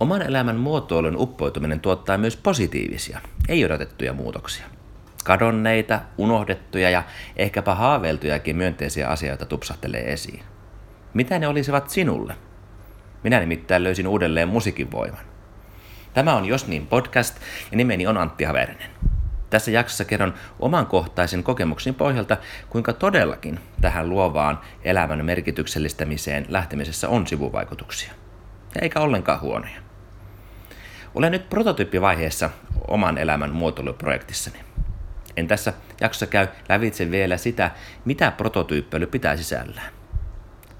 Oman elämän muotoilun uppoutuminen tuottaa myös positiivisia, ei odotettuja muutoksia. Kadonneita, unohdettuja ja ehkäpä haaveiltujakin myönteisiä asioita tupsahtelee esiin. Mitä ne olisivat sinulle? Minä nimittäin löysin uudelleen musiikin voiman. Tämä on Jos niin podcast ja nimeni on Antti Haverinen. Tässä jaksossa kerron oman kohtaisen kokemuksen pohjalta, kuinka todellakin tähän luovaan elämän merkityksellistämiseen lähtemisessä on sivuvaikutuksia. Eikä ollenkaan huonoja. Olen nyt prototyyppivaiheessa oman elämän muotoiluprojektissani. En tässä jaksossa käy lävitse vielä sitä, mitä prototyyppely pitää sisällään.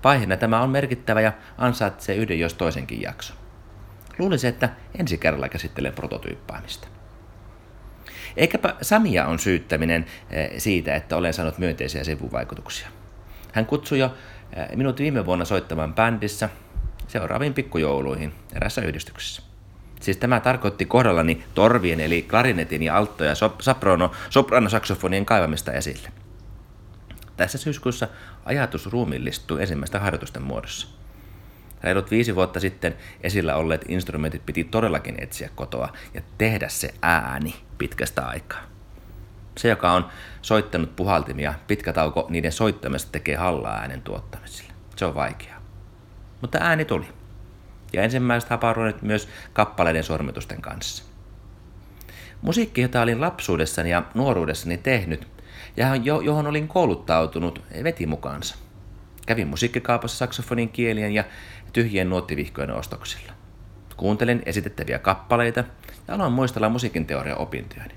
Vaiheena tämä on merkittävä ja ansaitsee yhden jos toisenkin jakso. Luulisin, että ensi kerralla käsittelen prototyyppaamista. Ehkäpä Samia on syyttäminen eh, siitä, että olen saanut myönteisiä sivuvaikutuksia. Hän kutsui jo eh, minut viime vuonna soittamaan bändissä seuraaviin pikkujouluihin erässä yhdistyksessä. Siis tämä tarkoitti kohdallani torvien eli klarinetin ja altto- ja soprano, sopranosaksofonien kaivamista esille. Tässä syyskuussa ajatus ruumillistui ensimmäistä harjoitusten muodossa. Reilut viisi vuotta sitten esillä olleet instrumentit piti todellakin etsiä kotoa ja tehdä se ääni pitkästä aikaa. Se, joka on soittanut puhaltimia, pitkä tauko niiden soittamista tekee hallaa äänen tuottamiselle. Se on vaikeaa. Mutta ääni tuli. Ja ensimmäiset haparoinnit myös kappaleiden sormitusten kanssa. Musiikki, jota olin lapsuudessani ja nuoruudessani tehnyt, ja johon olin kouluttautunut, veti mukaansa. Kävin musiikkikaupassa saksofonin kielien ja tyhjien nuottivihkojen ostoksilla. Kuuntelin esitettäviä kappaleita ja aloin muistella musiikin teoria opintojani.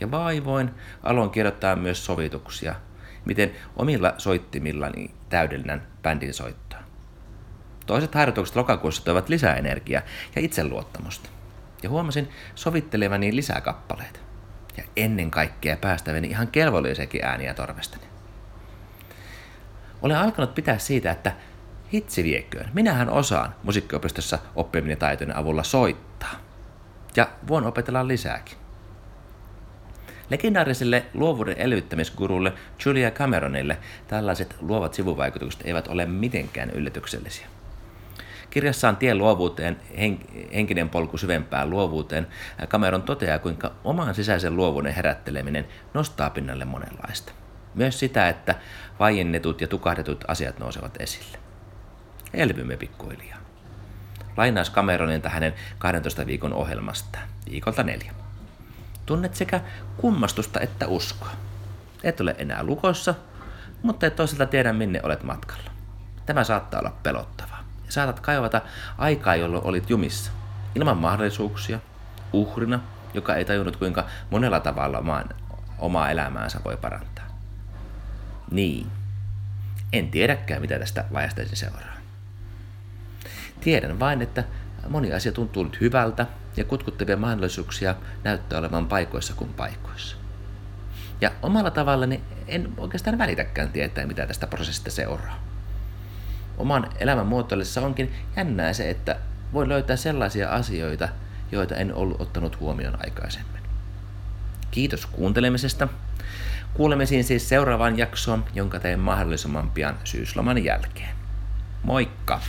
Ja vaivoin aloin kirjoittaa myös sovituksia, miten omilla soittimillani täydellinen bändin soittaa. Toiset harjoitukset lokakuussa toivat lisää energiaa ja itseluottamusta. Ja huomasin sovittelevani lisää kappaleita. Ja ennen kaikkea päästäväni ihan kelvollisiakin ääniä torvestani. Olen alkanut pitää siitä, että hitsi vieköön, minähän osaan musiikkiopistossa oppiminen taitojen avulla soittaa. Ja voin opetella lisääkin. Legendaariselle luovuuden elvyttämisgurulle Julia Cameronille tällaiset luovat sivuvaikutukset eivät ole mitenkään yllätyksellisiä. Kirjassaan Tie luovuuteen, henkinen polku syvempään luovuuteen, Cameron toteaa, kuinka oman sisäisen luovuuden herätteleminen nostaa pinnalle monenlaista. Myös sitä, että vaiennetut ja tukahdetut asiat nousevat esille. Elvymme pikkuhiljaa. Lainaus Cameronilta hänen 12 viikon ohjelmasta, viikolta neljä. Tunnet sekä kummastusta että uskoa. Et ole enää lukossa, mutta et toisaalta tiedä minne olet matkalla. Tämä saattaa olla pelottavaa. Saatat kaivata aikaa, jolloin olit jumissa. Ilman mahdollisuuksia, uhrina, joka ei tajunnut kuinka monella tavalla omaa, omaa elämäänsä voi parantaa. Niin. En tiedäkään, mitä tästä vaiheesta seuraa. Tiedän vain, että moni asia tuntuu nyt hyvältä ja kutkuttavia mahdollisuuksia näyttää olevan paikoissa kuin paikoissa. Ja omalla tavallani en oikeastaan välitäkään tietää, mitä tästä prosessista seuraa. Oman elämän muotoillessa onkin jännää se, että voi löytää sellaisia asioita, joita en ollut ottanut huomioon aikaisemmin. Kiitos kuuntelemisesta. Kuulemisiin siis seuraavaan jaksoon, jonka teen mahdollisimman pian syysloman jälkeen. Moikka!